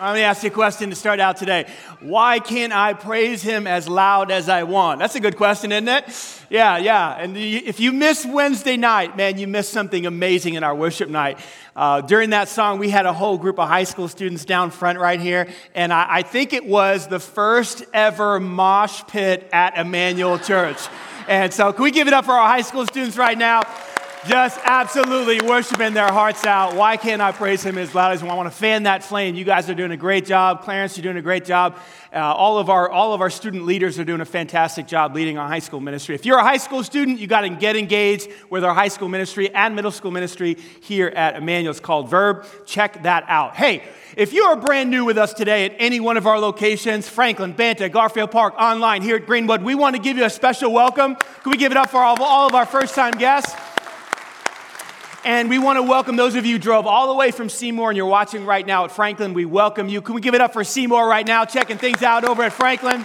Let me ask you a question to start out today. Why can't I praise him as loud as I want? That's a good question, isn't it? Yeah, yeah. And if you miss Wednesday night, man, you missed something amazing in our worship night. Uh, during that song, we had a whole group of high school students down front right here, and I, I think it was the first ever mosh pit at Emmanuel Church. And so, can we give it up for our high school students right now? Just absolutely worshiping their hearts out. Why can't I praise him as loud as I want? To fan that flame. You guys are doing a great job. Clarence, you're doing a great job. Uh, all, of our, all of our student leaders are doing a fantastic job leading our high school ministry. If you're a high school student, you got to get engaged with our high school ministry and middle school ministry here at Emmanuel. It's called Verb. Check that out. Hey, if you are brand new with us today at any one of our locations, Franklin, Banta, Garfield Park, online here at Greenwood, we want to give you a special welcome. Can we give it up for all of, all of our first time guests? And we want to welcome those of you who drove all the way from Seymour and you're watching right now at Franklin. We welcome you. Can we give it up for Seymour right now, checking things out over at Franklin?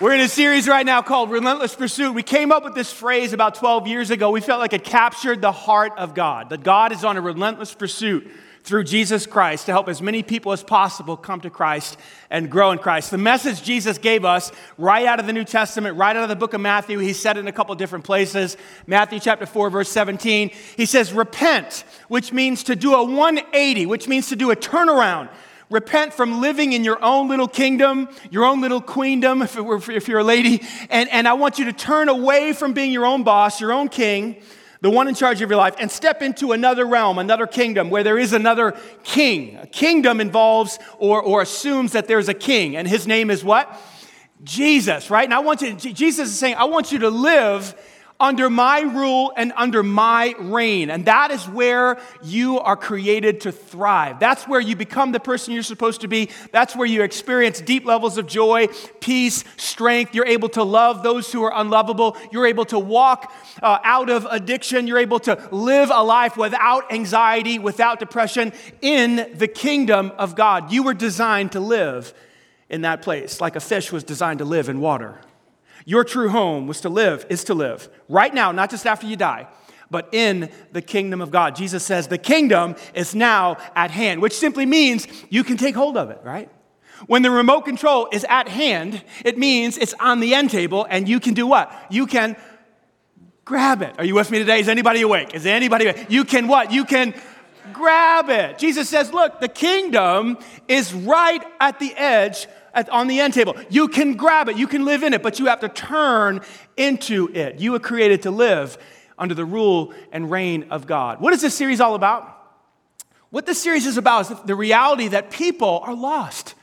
We're in a series right now called Relentless Pursuit. We came up with this phrase about 12 years ago. We felt like it captured the heart of God, that God is on a relentless pursuit through Jesus Christ to help as many people as possible come to Christ and grow in Christ. The message Jesus gave us right out of the New Testament, right out of the book of Matthew, he said in a couple different places. Matthew chapter 4, verse 17, he says, Repent, which means to do a 180, which means to do a turnaround. Repent from living in your own little kingdom, your own little queendom, if, were, if you're a lady. And, and I want you to turn away from being your own boss, your own king, the one in charge of your life, and step into another realm, another kingdom where there is another king. A kingdom involves or, or assumes that there's a king, and his name is what? Jesus, right? And I want you, Jesus is saying, I want you to live under my rule and under my reign. And that is where you are created to thrive. That's where you become the person you're supposed to be. That's where you experience deep levels of joy, peace, strength. You're able to love those who are unlovable. You're able to walk uh, out of addiction. You're able to live a life without anxiety, without depression in the kingdom of God. You were designed to live in that place, like a fish was designed to live in water. Your true home was to live, is to live right now, not just after you die, but in the kingdom of God. Jesus says the kingdom is now at hand, which simply means you can take hold of it, right? When the remote control is at hand, it means it's on the end table and you can do what? You can grab it. Are you with me today? Is anybody awake? Is anybody awake? You can what? You can grab it. Jesus says, look, the kingdom is right at the edge at, on the end table. You can grab it, you can live in it, but you have to turn into it. You were created to live under the rule and reign of God. What is this series all about? What this series is about is the reality that people are lost.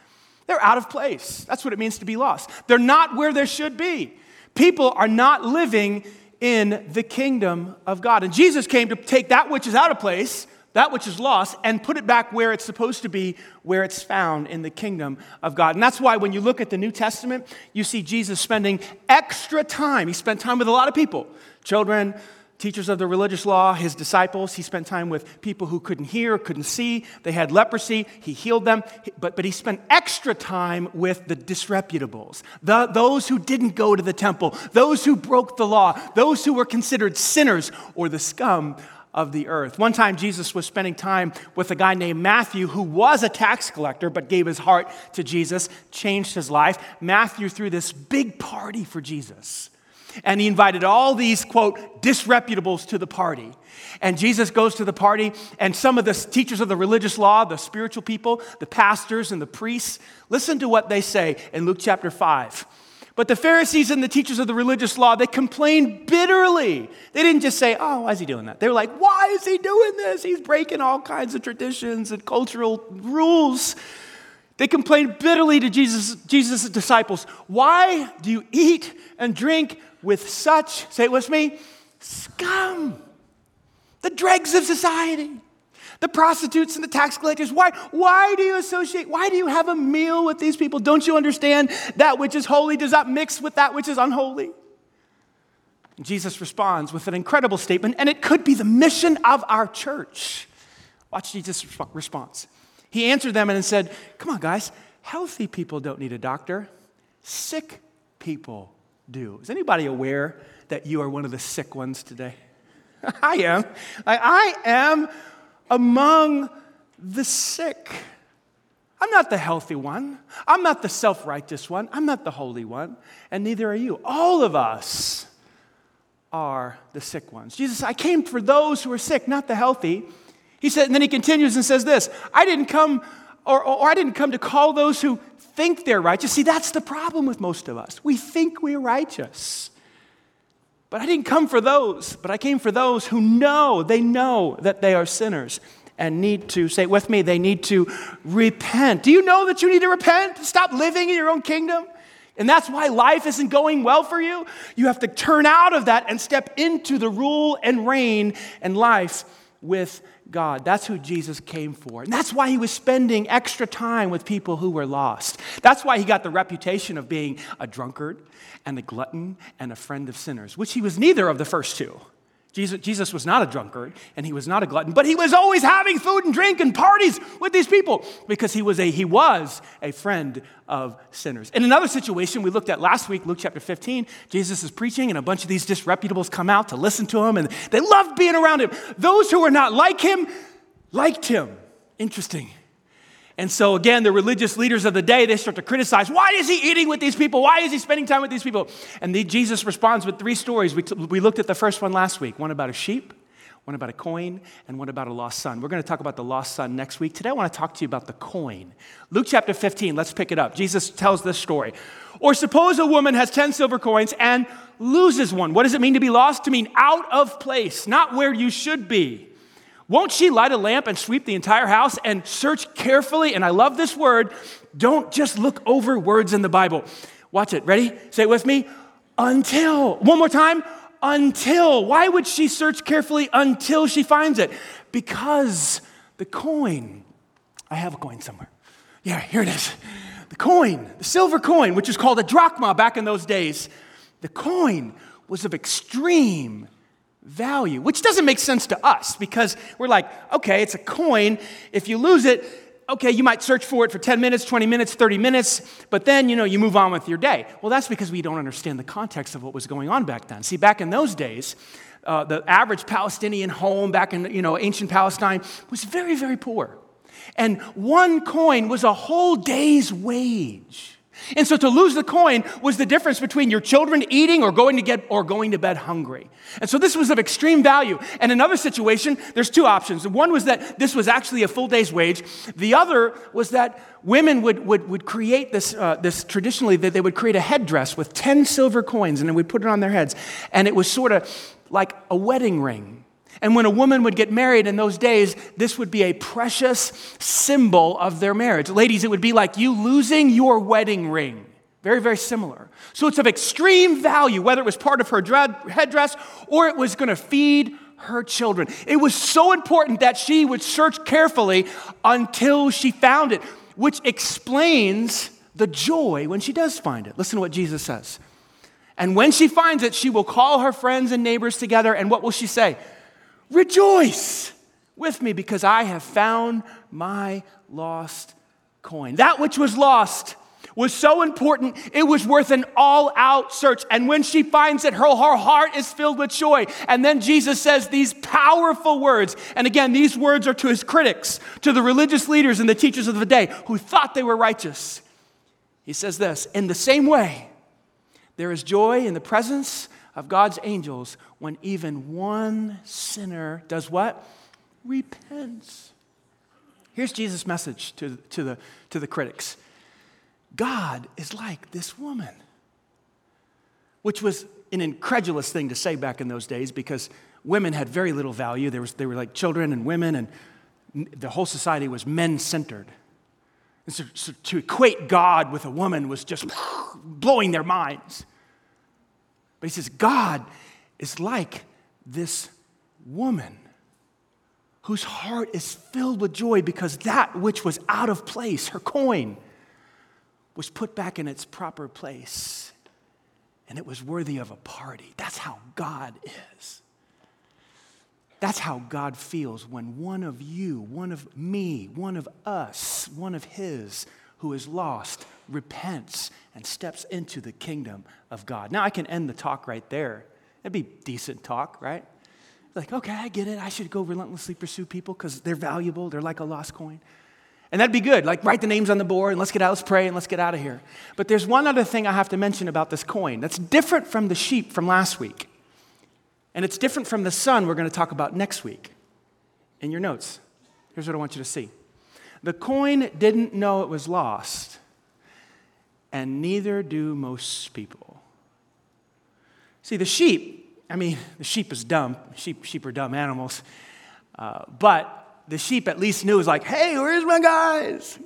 They're out of place. That's what it means to be lost. They're not where they should be. People are not living in the kingdom of God. And Jesus came to take that which is out of place that which is lost and put it back where it's supposed to be, where it's found in the kingdom of God. And that's why when you look at the New Testament, you see Jesus spending extra time. He spent time with a lot of people children, teachers of the religious law, his disciples. He spent time with people who couldn't hear, couldn't see. They had leprosy. He healed them. But, but he spent extra time with the disreputables, the, those who didn't go to the temple, those who broke the law, those who were considered sinners or the scum of the earth. One time, Jesus was spending time with a guy named Matthew who was a tax collector but gave his heart to Jesus, changed his life. Matthew threw this big party for Jesus. And he invited all these, quote, disreputables to the party. And Jesus goes to the party, and some of the teachers of the religious law, the spiritual people, the pastors, and the priests, listen to what they say in Luke chapter 5. But the Pharisees and the teachers of the religious law, they complained bitterly. They didn't just say, oh, why is he doing that? They were like, why is he doing this? He's breaking all kinds of traditions and cultural rules. They complained bitterly to Jesus, Jesus' disciples. Why do you eat and drink with such, say it with me, scum? The dregs of society the prostitutes and the tax collectors. Why, why do you associate? Why do you have a meal with these people? Don't you understand that which is holy does not mix with that which is unholy? Jesus responds with an incredible statement, and it could be the mission of our church. Watch Jesus' response. He answered them and said, Come on, guys, healthy people don't need a doctor, sick people do. Is anybody aware that you are one of the sick ones today? I am. I, I am among the sick. I'm not the healthy one. I'm not the self righteous one. I'm not the holy one. And neither are you. All of us are the sick ones. Jesus, I came for those who are sick, not the healthy. He said, and then he continues and says this I didn't come, or, or I didn't come to call those who think they're righteous. See, that's the problem with most of us. We think we're righteous. But I didn't come for those, but I came for those who know, they know that they are sinners and need to, say with me, they need to repent. Do you know that you need to repent? Stop living in your own kingdom? And that's why life isn't going well for you. You have to turn out of that and step into the rule and reign and life with God. That's who Jesus came for. And that's why he was spending extra time with people who were lost. That's why he got the reputation of being a drunkard and a glutton and a friend of sinners, which he was neither of the first two. Jesus, Jesus was not a drunkard and he was not a glutton, but he was always having food and drink and parties with these people because he was a, he was a friend of sinners. In another situation we looked at last week, Luke chapter 15, Jesus is preaching and a bunch of these disreputables come out to listen to him and they loved being around him. Those who were not like him liked him. Interesting. And so, again, the religious leaders of the day, they start to criticize why is he eating with these people? Why is he spending time with these people? And the, Jesus responds with three stories. We, t- we looked at the first one last week one about a sheep, one about a coin, and one about a lost son. We're going to talk about the lost son next week. Today, I want to talk to you about the coin. Luke chapter 15, let's pick it up. Jesus tells this story. Or suppose a woman has 10 silver coins and loses one. What does it mean to be lost? To mean out of place, not where you should be. Won't she light a lamp and sweep the entire house and search carefully? And I love this word. Don't just look over words in the Bible. Watch it. Ready? Say it with me. Until. One more time. Until. Why would she search carefully until she finds it? Because the coin. I have a coin somewhere. Yeah, here it is. The coin, the silver coin, which is called a drachma back in those days, the coin was of extreme value, which doesn't make sense to us because we're like, okay, it's a coin. If you lose it, okay, you might search for it for 10 minutes, 20 minutes, 30 minutes, but then, you know, you move on with your day. Well, that's because we don't understand the context of what was going on back then. See, back in those days, uh, the average Palestinian home back in, you know, ancient Palestine was very, very poor. And one coin was a whole day's wage. And so to lose the coin was the difference between your children eating or going to get or going to bed hungry. And so this was of extreme value. And another situation, there's two options. One was that this was actually a full day's wage. The other was that women would, would, would create this, uh, this traditionally, that they would create a headdress with 10 silver coins and they would put it on their heads. And it was sort of like a wedding ring. And when a woman would get married in those days, this would be a precious symbol of their marriage. Ladies, it would be like you losing your wedding ring. Very, very similar. So it's of extreme value, whether it was part of her headdress or it was going to feed her children. It was so important that she would search carefully until she found it, which explains the joy when she does find it. Listen to what Jesus says. And when she finds it, she will call her friends and neighbors together, and what will she say? Rejoice with me because I have found my lost coin. That which was lost was so important, it was worth an all out search. And when she finds it, her, her heart is filled with joy. And then Jesus says these powerful words. And again, these words are to his critics, to the religious leaders and the teachers of the day who thought they were righteous. He says this In the same way, there is joy in the presence of God's angels when even one sinner does what? Repents. Here's Jesus' message to, to, the, to the critics God is like this woman. which was an incredulous thing to say back in those days because women had very little value. There was, they were like children and women, and the whole society was men centered. And so, so to equate God with a woman was just blowing their minds. But he says, God is like this woman whose heart is filled with joy because that which was out of place, her coin, was put back in its proper place and it was worthy of a party. That's how God is. That's how God feels when one of you, one of me, one of us, one of His who is lost repents and steps into the kingdom of God. Now, I can end the talk right there. It'd be decent talk, right? Like, okay, I get it. I should go relentlessly pursue people because they're valuable. They're like a lost coin. And that'd be good. Like, write the names on the board and let's get out, let's pray and let's get out of here. But there's one other thing I have to mention about this coin that's different from the sheep from last week. And it's different from the son we're going to talk about next week. In your notes, here's what I want you to see the coin didn't know it was lost, and neither do most people. See, the sheep I mean, the sheep is dumb. Sheep, sheep are dumb animals. Uh, but the sheep at least knew, it was like, hey, where's my guys?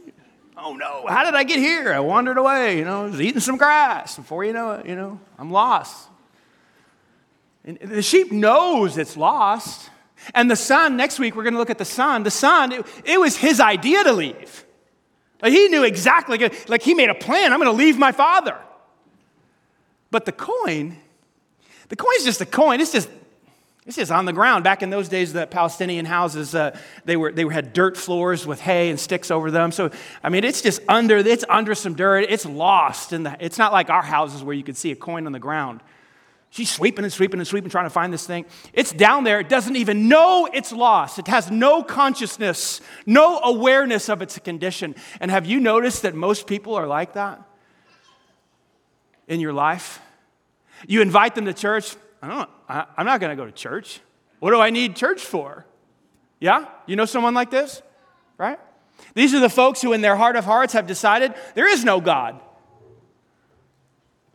Oh no, how did I get here? I wandered away, you know, I was eating some grass. Before you know it, you know, I'm lost. And the sheep knows it's lost. And the son, next week, we're going to look at the son. The son, it, it was his idea to leave. Like he knew exactly, like he made a plan. I'm going to leave my father. But the coin, the coin's just a coin. It's just it's just on the ground. Back in those days, the Palestinian houses, uh, they, were, they had dirt floors with hay and sticks over them. So, I mean, it's just under, it's under some dirt. It's lost. The, it's not like our houses where you can see a coin on the ground. She's sweeping and sweeping and sweeping, trying to find this thing. It's down there. It doesn't even know it's lost. It has no consciousness, no awareness of its condition. And have you noticed that most people are like that in your life? You invite them to church. I don't, I, I'm not going to go to church. What do I need church for? Yeah? You know someone like this? Right? These are the folks who, in their heart of hearts, have decided there is no God.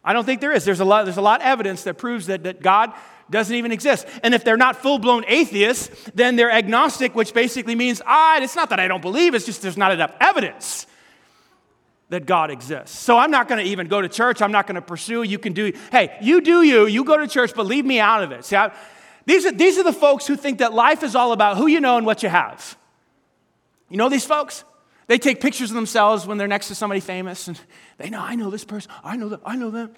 I don't think there is. There's a lot, there's a lot of evidence that proves that, that God doesn't even exist. And if they're not full blown atheists, then they're agnostic, which basically means, ah, it's not that I don't believe, it's just there's not enough evidence that God exists. So I'm not going to even go to church. I'm not going to pursue. You can do, hey, you do you. You go to church, but leave me out of it. See, I, these, are, these are the folks who think that life is all about who you know and what you have. You know these folks? They take pictures of themselves when they're next to somebody famous, and they know, I know this person, I know them, I know them.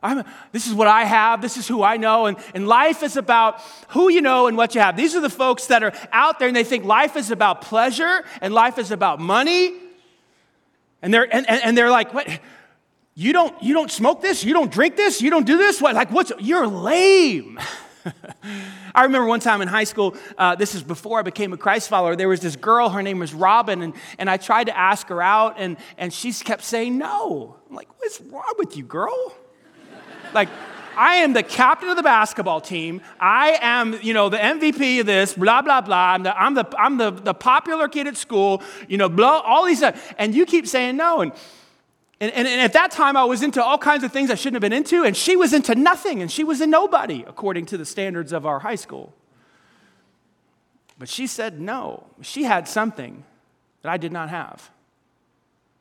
I'm, this is what I have, this is who I know. And, and life is about who you know and what you have. These are the folks that are out there and they think life is about pleasure and life is about money and they're, and, and they're like, what? You don't, you don't smoke this? You don't drink this? You don't do this? What? Like, what's, you're lame. I remember one time in high school, uh, this is before I became a Christ follower, there was this girl, her name was Robin, and, and I tried to ask her out, and, and she kept saying no. I'm like, what's wrong with you, girl? like, I am the captain of the basketball team. I am, you know, the MVP of this, blah, blah, blah. I'm the, I'm the, I'm the, the popular kid at school, you know, blah, all these stuff. And you keep saying no. And, and, and, and at that time, I was into all kinds of things I shouldn't have been into, and she was into nothing, and she was a nobody, according to the standards of our high school. But she said no. She had something that I did not have.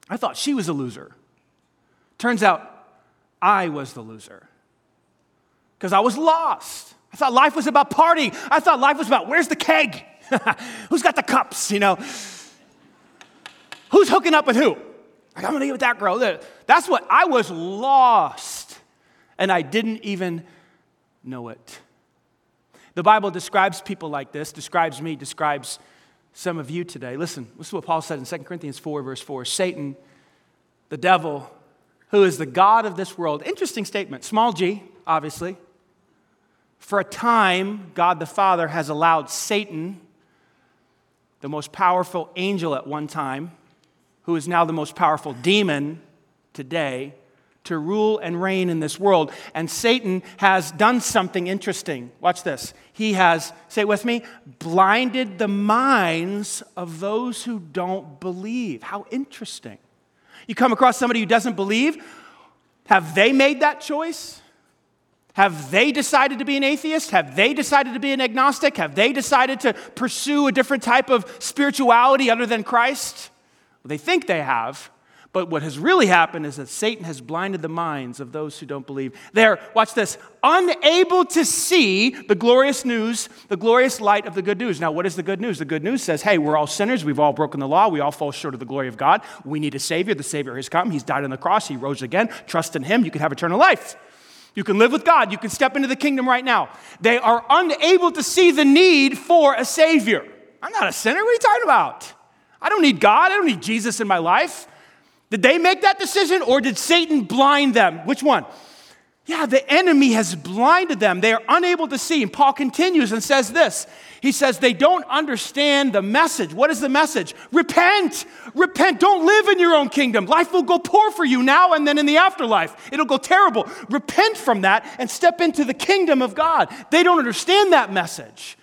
I thought she was a loser. Turns out I was the loser because I was lost. I thought life was about partying. I thought life was about where's the keg? Who's got the cups? You know, who's hooking up with who? Like, I'm gonna get with that girl. That's what I was lost, and I didn't even know it. The Bible describes people like this, describes me, describes some of you today. Listen, this is what Paul said in 2 Corinthians 4, verse 4 Satan, the devil, who is the God of this world. Interesting statement, small g, obviously. For a time, God the Father has allowed Satan, the most powerful angel at one time, who is now the most powerful demon today, to rule and reign in this world. And Satan has done something interesting. Watch this. He has, say it with me, blinded the minds of those who don't believe. How interesting. You come across somebody who doesn't believe, have they made that choice? Have they decided to be an atheist? Have they decided to be an agnostic? Have they decided to pursue a different type of spirituality other than Christ? Well, they think they have. But what has really happened is that Satan has blinded the minds of those who don't believe. They're, watch this, unable to see the glorious news, the glorious light of the good news. Now, what is the good news? The good news says, hey, we're all sinners. We've all broken the law. We all fall short of the glory of God. We need a Savior. The Savior has come. He's died on the cross. He rose again. Trust in Him. You can have eternal life. You can live with God. You can step into the kingdom right now. They are unable to see the need for a Savior. I'm not a sinner. What are you talking about? I don't need God. I don't need Jesus in my life. Did they make that decision or did Satan blind them? Which one? Yeah, the enemy has blinded them. They are unable to see. And Paul continues and says this He says, they don't understand the message. What is the message? Repent. Repent. Don't live in your own kingdom. Life will go poor for you now and then in the afterlife. It'll go terrible. Repent from that and step into the kingdom of God. They don't understand that message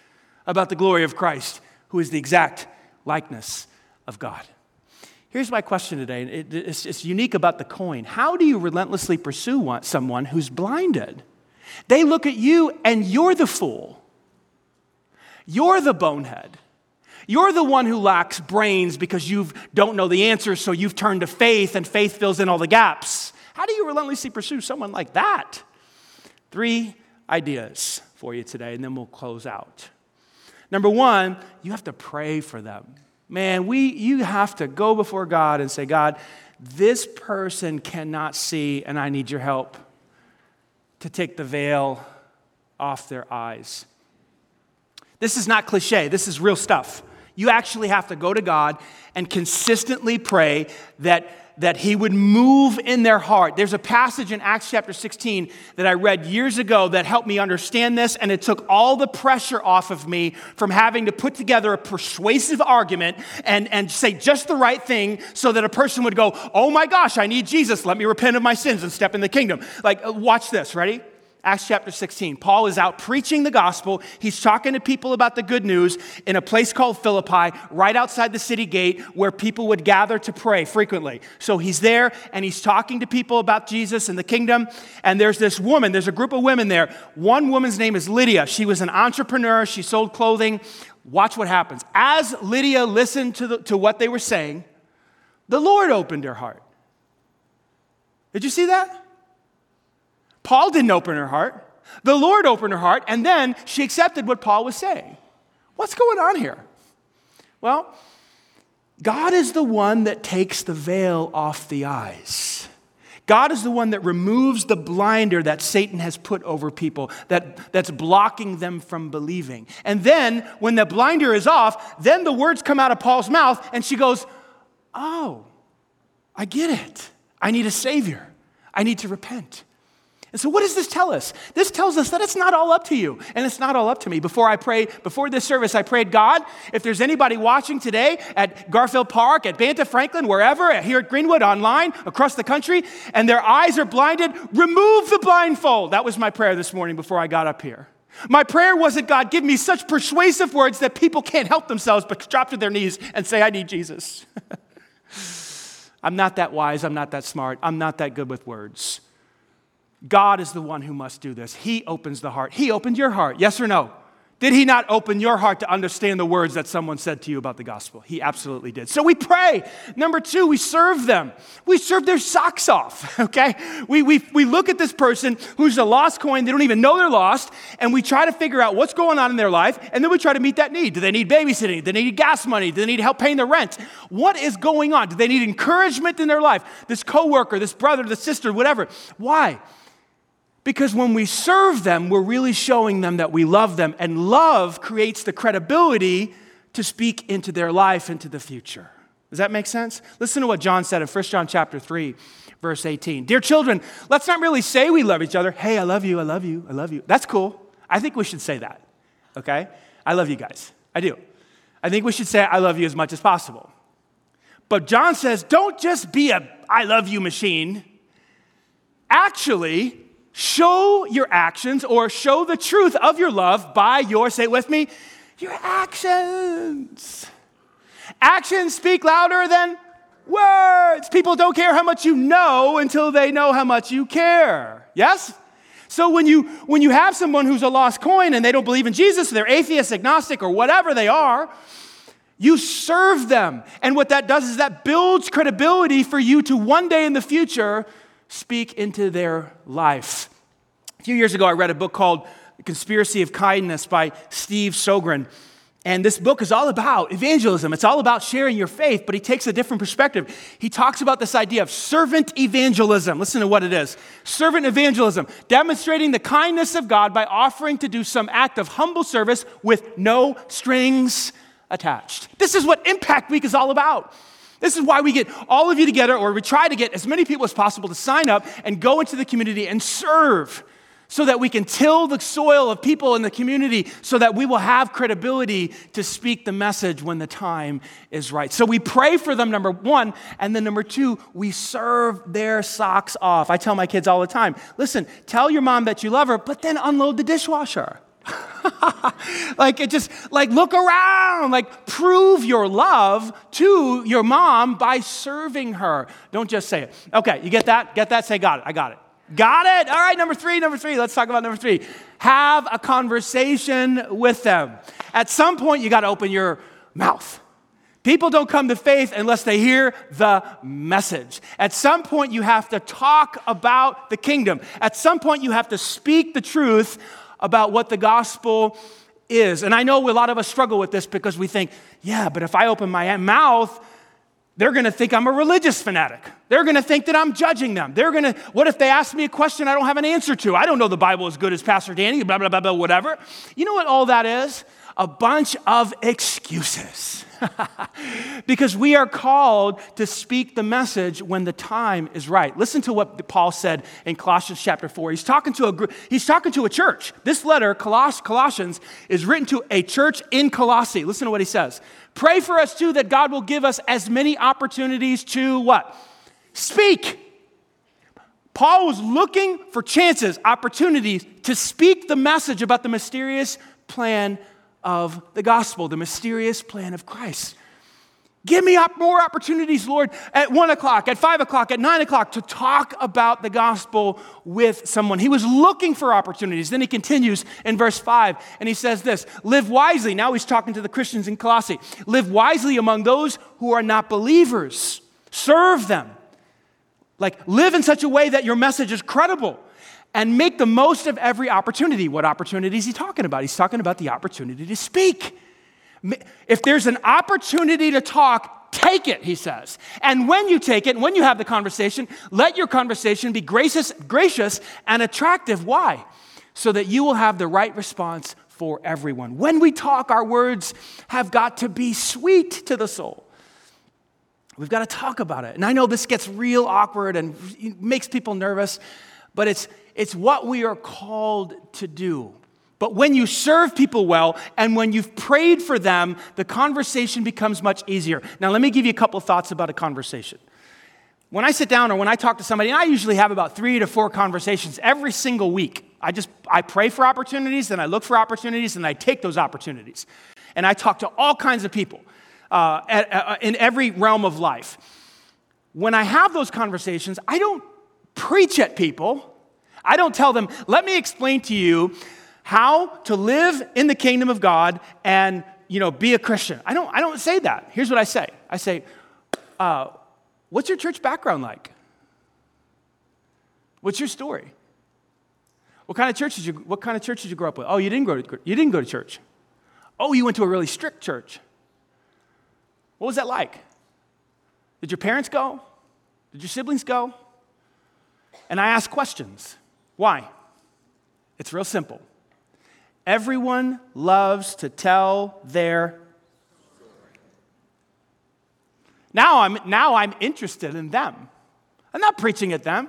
about the glory of Christ, who is the exact likeness of God. Here's my question today. it's, it's, unique about the coin. How do you relentlessly pursue one, someone who's blinded? They look at you and you're the fool. You're the bonehead. You're the one who lacks brains because you don't know the answers, so you've turned to faith and faith fills in all the gaps. How do you relentlessly pursue someone like that? Three ideas for you today, and then we'll close out. Number one, you have to pray for them. Man, we, you have to go before God and say, God, this person cannot see, and I need your help to take the veil off their eyes. This is not cliche, this is real stuff. You actually have to go to God and consistently pray that that he would move in their heart. There's a passage in Acts chapter 16 that I read years ago that helped me understand this, and it took all the pressure off of me from having to put together a persuasive argument and, and say just the right thing so that a person would go, Oh my gosh, I need Jesus. Let me repent of my sins and step in the kingdom. Like, uh, watch this. Ready? Acts chapter 16. Paul is out preaching the gospel. He's talking to people about the good news in a place called Philippi, right outside the city gate, where people would gather to pray frequently. So he's there and he's talking to people about Jesus and the kingdom. And there's this woman, there's a group of women there. One woman's name is Lydia. She was an entrepreneur, she sold clothing. Watch what happens. As Lydia listened to, the, to what they were saying, the Lord opened her heart. Did you see that? Paul didn't open her heart. The Lord opened her heart, and then she accepted what Paul was saying. What's going on here? Well, God is the one that takes the veil off the eyes. God is the one that removes the blinder that Satan has put over people, that, that's blocking them from believing. And then, when the blinder is off, then the words come out of Paul's mouth, and she goes, Oh, I get it. I need a Savior. I need to repent. And so, what does this tell us? This tells us that it's not all up to you, and it's not all up to me. Before I pray, before this service, I prayed, God, if there's anybody watching today at Garfield Park, at Banta Franklin, wherever, here at Greenwood, online, across the country, and their eyes are blinded, remove the blindfold. That was my prayer this morning before I got up here. My prayer wasn't, God, give me such persuasive words that people can't help themselves but drop to their knees and say, I need Jesus. I'm not that wise. I'm not that smart. I'm not that good with words. God is the one who must do this. He opens the heart. He opened your heart, yes or no? Did he not open your heart to understand the words that someone said to you about the gospel? He absolutely did. So we pray. Number two, we serve them. We serve their socks off, okay? We, we, we look at this person who's a lost coin, they don't even know they're lost, and we try to figure out what's going on in their life, and then we try to meet that need. Do they need babysitting? Do they need gas money? Do they need help paying the rent? What is going on? Do they need encouragement in their life? This coworker, this brother, this sister, whatever. Why? Because when we serve them, we're really showing them that we love them, and love creates the credibility to speak into their life, into the future. Does that make sense? Listen to what John said in 1 John chapter 3, verse 18. Dear children, let's not really say we love each other. Hey, I love you, I love you, I love you. That's cool. I think we should say that, okay? I love you guys. I do. I think we should say I love you as much as possible. But John says, don't just be a I love you machine. Actually, show your actions or show the truth of your love by your, say it with me, your actions. Actions speak louder than words. People don't care how much you know until they know how much you care. Yes? So when you when you have someone who's a lost coin and they don't believe in Jesus, they're atheist, agnostic, or whatever they are, you serve them. And what that does is that builds credibility for you to one day in the future speak into their life. A few years ago, I read a book called Conspiracy of Kindness by Steve Sjogren. And this book is all about evangelism. It's all about sharing your faith, but he takes a different perspective. He talks about this idea of servant evangelism. Listen to what it is servant evangelism, demonstrating the kindness of God by offering to do some act of humble service with no strings attached. This is what Impact Week is all about. This is why we get all of you together, or we try to get as many people as possible to sign up and go into the community and serve so that we can till the soil of people in the community so that we will have credibility to speak the message when the time is right. So we pray for them, number one, and then number two, we serve their socks off. I tell my kids all the time listen, tell your mom that you love her, but then unload the dishwasher. like it just like look around like prove your love to your mom by serving her. Don't just say it. Okay you get that? Get that? Say got it. I got it. Got it? All right number three number three. Let's talk about number three. Have a conversation with them. At some point you got to open your mouth. People don't come to faith unless they hear the message. At some point, you have to talk about the kingdom. At some point, you have to speak the truth about what the gospel is. And I know a lot of us struggle with this because we think, yeah, but if I open my mouth, they're going to think I'm a religious fanatic. They're going to think that I'm judging them. They're going to, what if they ask me a question I don't have an answer to? I don't know the Bible as good as Pastor Danny, blah, blah, blah, blah, whatever. You know what all that is? A bunch of excuses. because we are called to speak the message when the time is right. Listen to what Paul said in Colossians chapter 4. He's talking to a group, he's talking to a church. This letter, Coloss- Colossians, is written to a church in Colossae. Listen to what he says. Pray for us too that God will give us as many opportunities to what? Speak. Paul was looking for chances, opportunities to speak the message about the mysterious plan of the gospel, the mysterious plan of Christ. Give me up more opportunities, Lord, at one o'clock, at five o'clock, at nine o'clock to talk about the gospel with someone. He was looking for opportunities. Then he continues in verse five and he says this Live wisely. Now he's talking to the Christians in Colossae. Live wisely among those who are not believers, serve them. Like, live in such a way that your message is credible and make the most of every opportunity. What opportunity is he talking about? He's talking about the opportunity to speak. If there's an opportunity to talk, take it, he says. And when you take it, when you have the conversation, let your conversation be gracious, gracious and attractive. Why? So that you will have the right response for everyone. When we talk, our words have got to be sweet to the soul. We've got to talk about it. And I know this gets real awkward and makes people nervous, but it's, it's what we are called to do. But when you serve people well and when you've prayed for them, the conversation becomes much easier. Now, let me give you a couple thoughts about a conversation. When I sit down or when I talk to somebody, and I usually have about three to four conversations every single week. I just I pray for opportunities, then I look for opportunities, and I take those opportunities. And I talk to all kinds of people uh, at, uh, in every realm of life. When I have those conversations, I don't preach at people. I don't tell them, let me explain to you how to live in the kingdom of God and, you know, be a Christian. I don't, I don't say that. Here's what I say I say, uh, what's your church background like? What's your story? What kind of church did you, what kind of church did you grow up with? Oh, you didn't go to, you didn't go to church. Oh, you went to a really strict church. What was that like? Did your parents go? Did your siblings go? And I ask questions. Why? It's real simple. Everyone loves to tell their story. now I'm now I'm interested in them. I'm not preaching at them.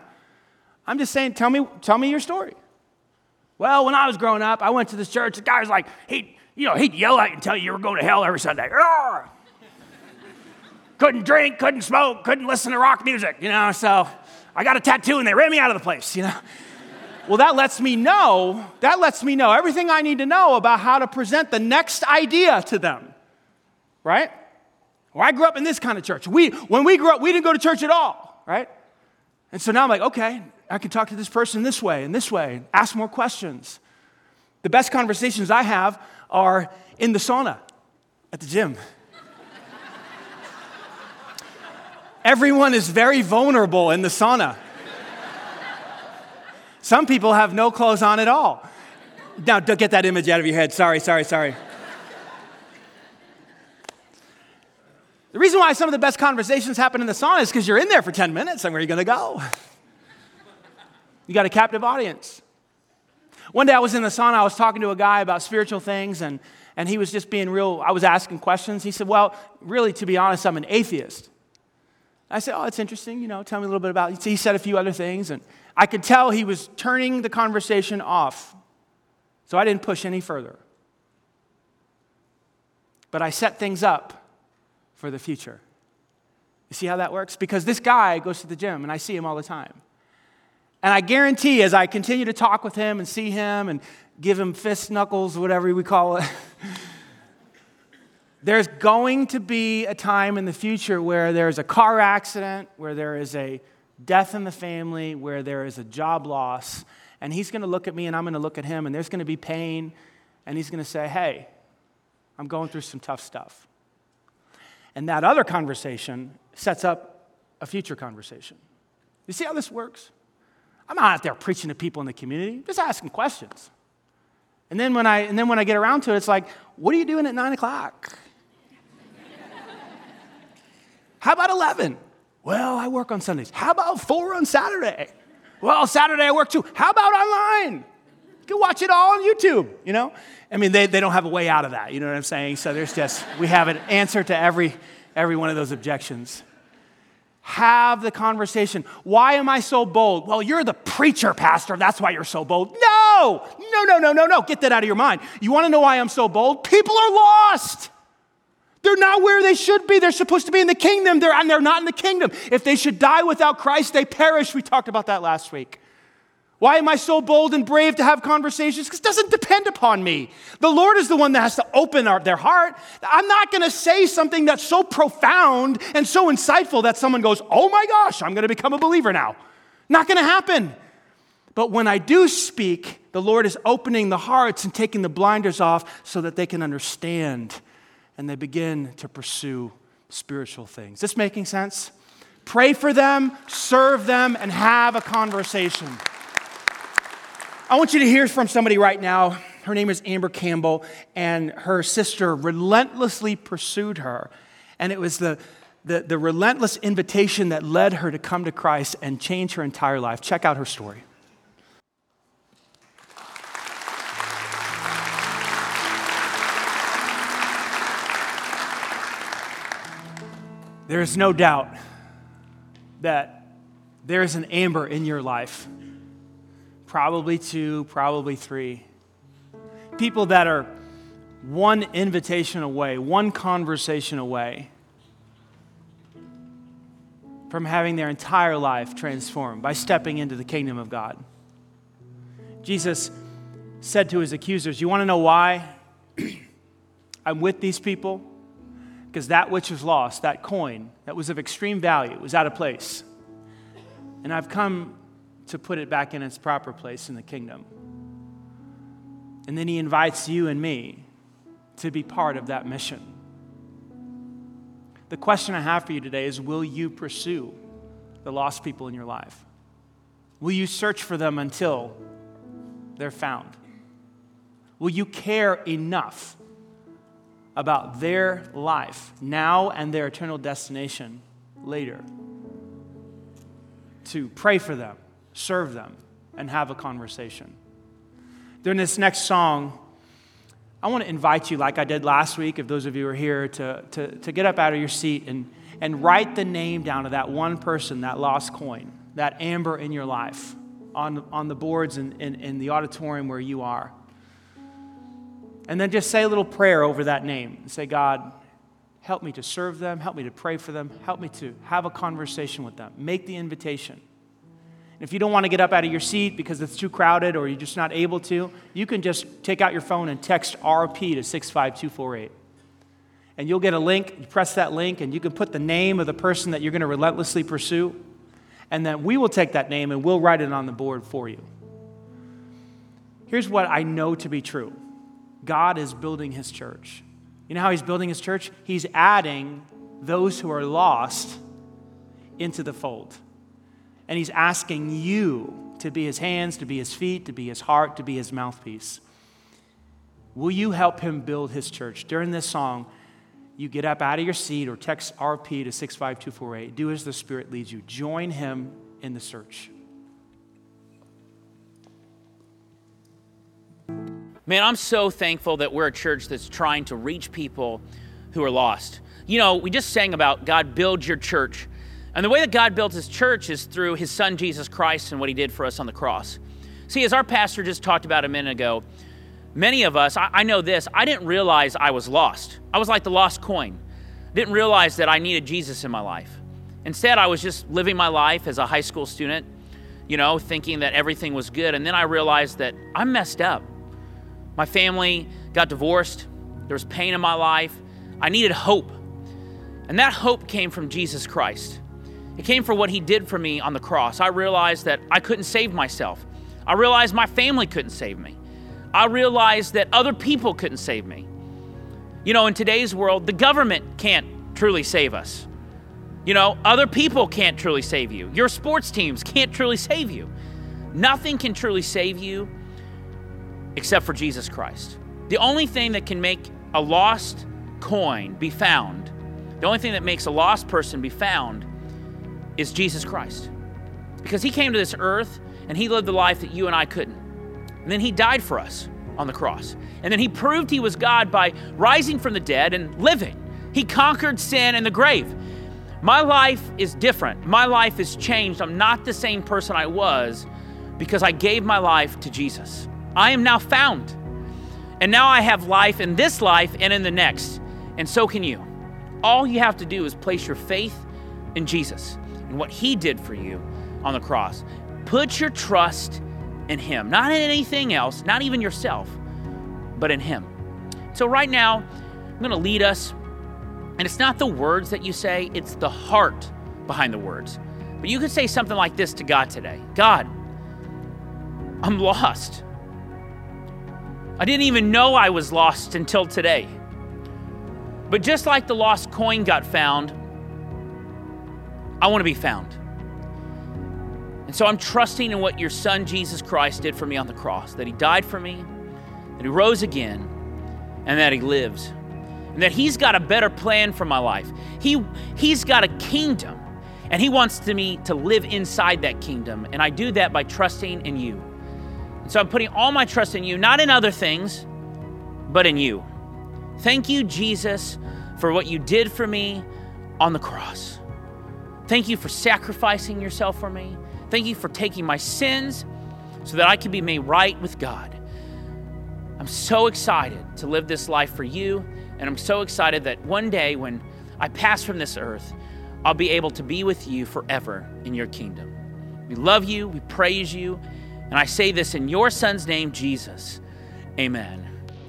I'm just saying, tell me, tell me your story. Well, when I was growing up, I went to this church. The guy was like, he, you know, he'd yell at you and tell you you were going to hell every Sunday. couldn't drink, couldn't smoke, couldn't listen to rock music, you know. So I got a tattoo and they ran me out of the place, you know. Well, that lets me know, that lets me know everything I need to know about how to present the next idea to them, right? Well, I grew up in this kind of church. We, when we grew up, we didn't go to church at all, right? And so now I'm like, okay, I can talk to this person this way and this way, and ask more questions. The best conversations I have are in the sauna at the gym. Everyone is very vulnerable in the sauna. Some people have no clothes on at all. Now, get that image out of your head. Sorry, sorry, sorry. The reason why some of the best conversations happen in the sauna is because you're in there for 10 minutes and where are you going to go? You got a captive audience. One day I was in the sauna, I was talking to a guy about spiritual things, and, and he was just being real. I was asking questions. He said, Well, really, to be honest, I'm an atheist. I said, Oh, it's interesting. You know, tell me a little bit about it. He said a few other things, and I could tell he was turning the conversation off. So I didn't push any further. But I set things up for the future. You see how that works? Because this guy goes to the gym, and I see him all the time. And I guarantee as I continue to talk with him and see him and give him fist knuckles, whatever we call it, there's going to be a time in the future where there's a car accident, where there is a death in the family, where there is a job loss. And he's going to look at me and I'm going to look at him, and there's going to be pain. And he's going to say, Hey, I'm going through some tough stuff. And that other conversation sets up a future conversation. You see how this works? I'm not out there preaching to people in the community, just asking questions. And then when I, and then when I get around to it, it's like, what are you doing at nine o'clock? How about 11? Well, I work on Sundays. How about four on Saturday? Well, Saturday I work too. How about online? You can watch it all on YouTube, you know? I mean, they, they don't have a way out of that, you know what I'm saying? So there's just, we have an answer to every, every one of those objections. Have the conversation. Why am I so bold? Well, you're the preacher, Pastor. That's why you're so bold. No, no, no, no, no, no. Get that out of your mind. You want to know why I'm so bold? People are lost. They're not where they should be. They're supposed to be in the kingdom, they're, and they're not in the kingdom. If they should die without Christ, they perish. We talked about that last week. Why am I so bold and brave to have conversations? Because it doesn't depend upon me. The Lord is the one that has to open our, their heart. I'm not going to say something that's so profound and so insightful that someone goes, oh my gosh, I'm going to become a believer now. Not going to happen. But when I do speak, the Lord is opening the hearts and taking the blinders off so that they can understand and they begin to pursue spiritual things. Is This making sense? Pray for them, serve them, and have a conversation. I want you to hear from somebody right now. Her name is Amber Campbell, and her sister relentlessly pursued her. And it was the, the, the, relentless invitation that led her to come to Christ and change her entire life. Check out her story. There is no doubt that there is an Amber in your life probably two, probably three. People that are one invitation away, one conversation away from having their entire life transformed by stepping into the kingdom of God. Jesus said to his accusers, You want to know why I'm with these people? Because that which was lost, that coin that was of extreme value, was out of place. And I've come to put it back in its proper place in the kingdom. And then he invites you and me to be part of that mission. The question I have for you today is Will you pursue the lost people in your life? Will you search for them until they're found? Will you care enough about their life now and their eternal destination later to pray for them? serve them, and have a conversation. During this next song, I want to invite you, like I did last week, if those of you are here, to, to, to get up out of your seat and, and write the name down of that one person, that lost coin, that amber in your life on, on the boards in, in, in the auditorium where you are. And then just say a little prayer over that name and say, God, help me to serve them, help me to pray for them, help me to have a conversation with them. Make the invitation. And If you don't want to get up out of your seat because it's too crowded or you're just not able to, you can just take out your phone and text RP to 65248. And you'll get a link. You press that link, and you can put the name of the person that you're going to relentlessly pursue. and then we will take that name and we'll write it on the board for you. Here's what I know to be true God is building his church. You know how he's building his church? He's adding those who are lost into the fold. And he's asking you to be his hands, to be his feet, to be his heart, to be his mouthpiece. Will you help him build his church? During this song, you get up out of your seat or text RP to 65248. Do as the Spirit leads you. Join him in the search. Man, I'm so thankful that we're a church that's trying to reach people who are lost. You know, we just sang about God build your church. And the way that God built his church is through his son Jesus Christ and what he did for us on the cross. See, as our pastor just talked about a minute ago, many of us, I, I know this, I didn't realize I was lost. I was like the lost coin. Didn't realize that I needed Jesus in my life. Instead, I was just living my life as a high school student, you know, thinking that everything was good. And then I realized that I'm messed up. My family got divorced. There was pain in my life. I needed hope. And that hope came from Jesus Christ. It came from what he did for me on the cross. I realized that I couldn't save myself. I realized my family couldn't save me. I realized that other people couldn't save me. You know, in today's world, the government can't truly save us. You know, other people can't truly save you. Your sports teams can't truly save you. Nothing can truly save you except for Jesus Christ. The only thing that can make a lost coin be found, the only thing that makes a lost person be found is Jesus Christ. Because he came to this earth and he lived the life that you and I couldn't. And then he died for us on the cross. And then he proved he was God by rising from the dead and living. He conquered sin and the grave. My life is different. My life is changed. I'm not the same person I was because I gave my life to Jesus. I am now found. And now I have life in this life and in the next. And so can you. All you have to do is place your faith in Jesus and what he did for you on the cross. Put your trust in him, not in anything else, not even yourself, but in him. So, right now, I'm going to lead us. And it's not the words that you say, it's the heart behind the words. But you could say something like this to God today God, I'm lost. I didn't even know I was lost until today. But just like the lost coin got found, I want to be found. And so I'm trusting in what your son Jesus Christ did for me on the cross that he died for me, that he rose again, and that he lives. And that he's got a better plan for my life. He, he's got a kingdom, and he wants to me to live inside that kingdom. And I do that by trusting in you. So I'm putting all my trust in you, not in other things, but in you. Thank you, Jesus, for what you did for me on the cross. Thank you for sacrificing yourself for me. Thank you for taking my sins so that I can be made right with God. I'm so excited to live this life for you, and I'm so excited that one day when I pass from this earth, I'll be able to be with you forever in your kingdom. We love you, we praise you, and I say this in your son's name, Jesus. Amen.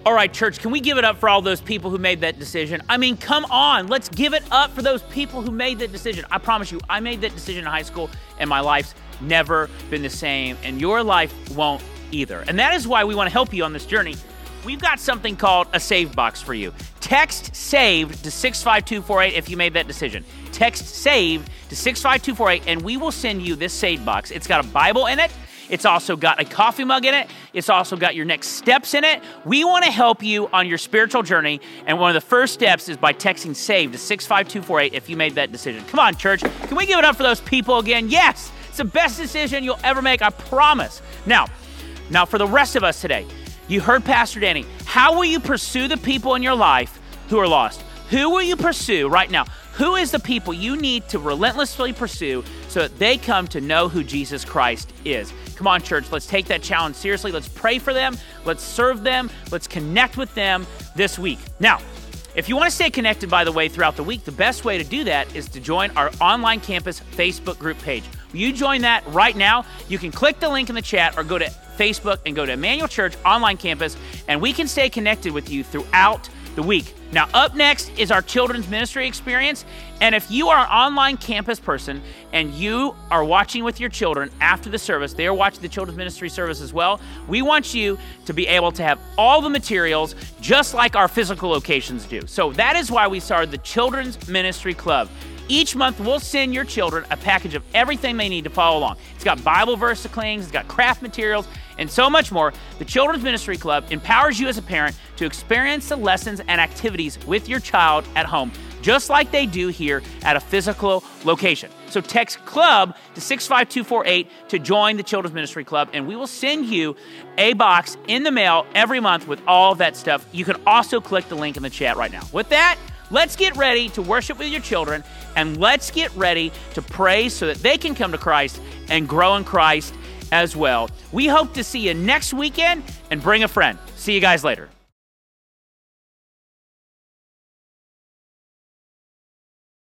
All right, church, can we give it up for all those people who made that decision? I mean, come on, let's give it up for those people who made that decision. I promise you, I made that decision in high school, and my life's never been the same, and your life won't either. And that is why we want to help you on this journey. We've got something called a save box for you. Text SAVED to 65248 if you made that decision. Text SAVED to 65248, and we will send you this save box. It's got a Bible in it. It's also got a coffee mug in it. It's also got your next steps in it. We want to help you on your spiritual journey. And one of the first steps is by texting SAVE to 65248 if you made that decision. Come on, church. Can we give it up for those people again? Yes, it's the best decision you'll ever make, I promise. Now, now for the rest of us today, you heard Pastor Danny. How will you pursue the people in your life who are lost? Who will you pursue right now? Who is the people you need to relentlessly pursue so that they come to know who Jesus Christ is? Come on, church, let's take that challenge seriously. Let's pray for them. Let's serve them. Let's connect with them this week. Now, if you want to stay connected, by the way, throughout the week, the best way to do that is to join our online campus Facebook group page. You join that right now? You can click the link in the chat or go to Facebook and go to Emmanuel Church Online Campus, and we can stay connected with you throughout the week. Now, up next is our children's ministry experience. And if you are an online campus person and you are watching with your children after the service, they are watching the children's ministry service as well. We want you to be able to have all the materials just like our physical locations do. So that is why we started the Children's Ministry Club. Each month, we'll send your children a package of everything they need to follow along. It's got Bible verse clings, it's got craft materials, and so much more. The Children's Ministry Club empowers you as a parent to experience the lessons and activities with your child at home, just like they do here at a physical location. So text club to 65248 to join the Children's Ministry Club, and we will send you a box in the mail every month with all of that stuff. You can also click the link in the chat right now. With that, Let's get ready to worship with your children and let's get ready to pray so that they can come to Christ and grow in Christ as well. We hope to see you next weekend and bring a friend. See you guys later.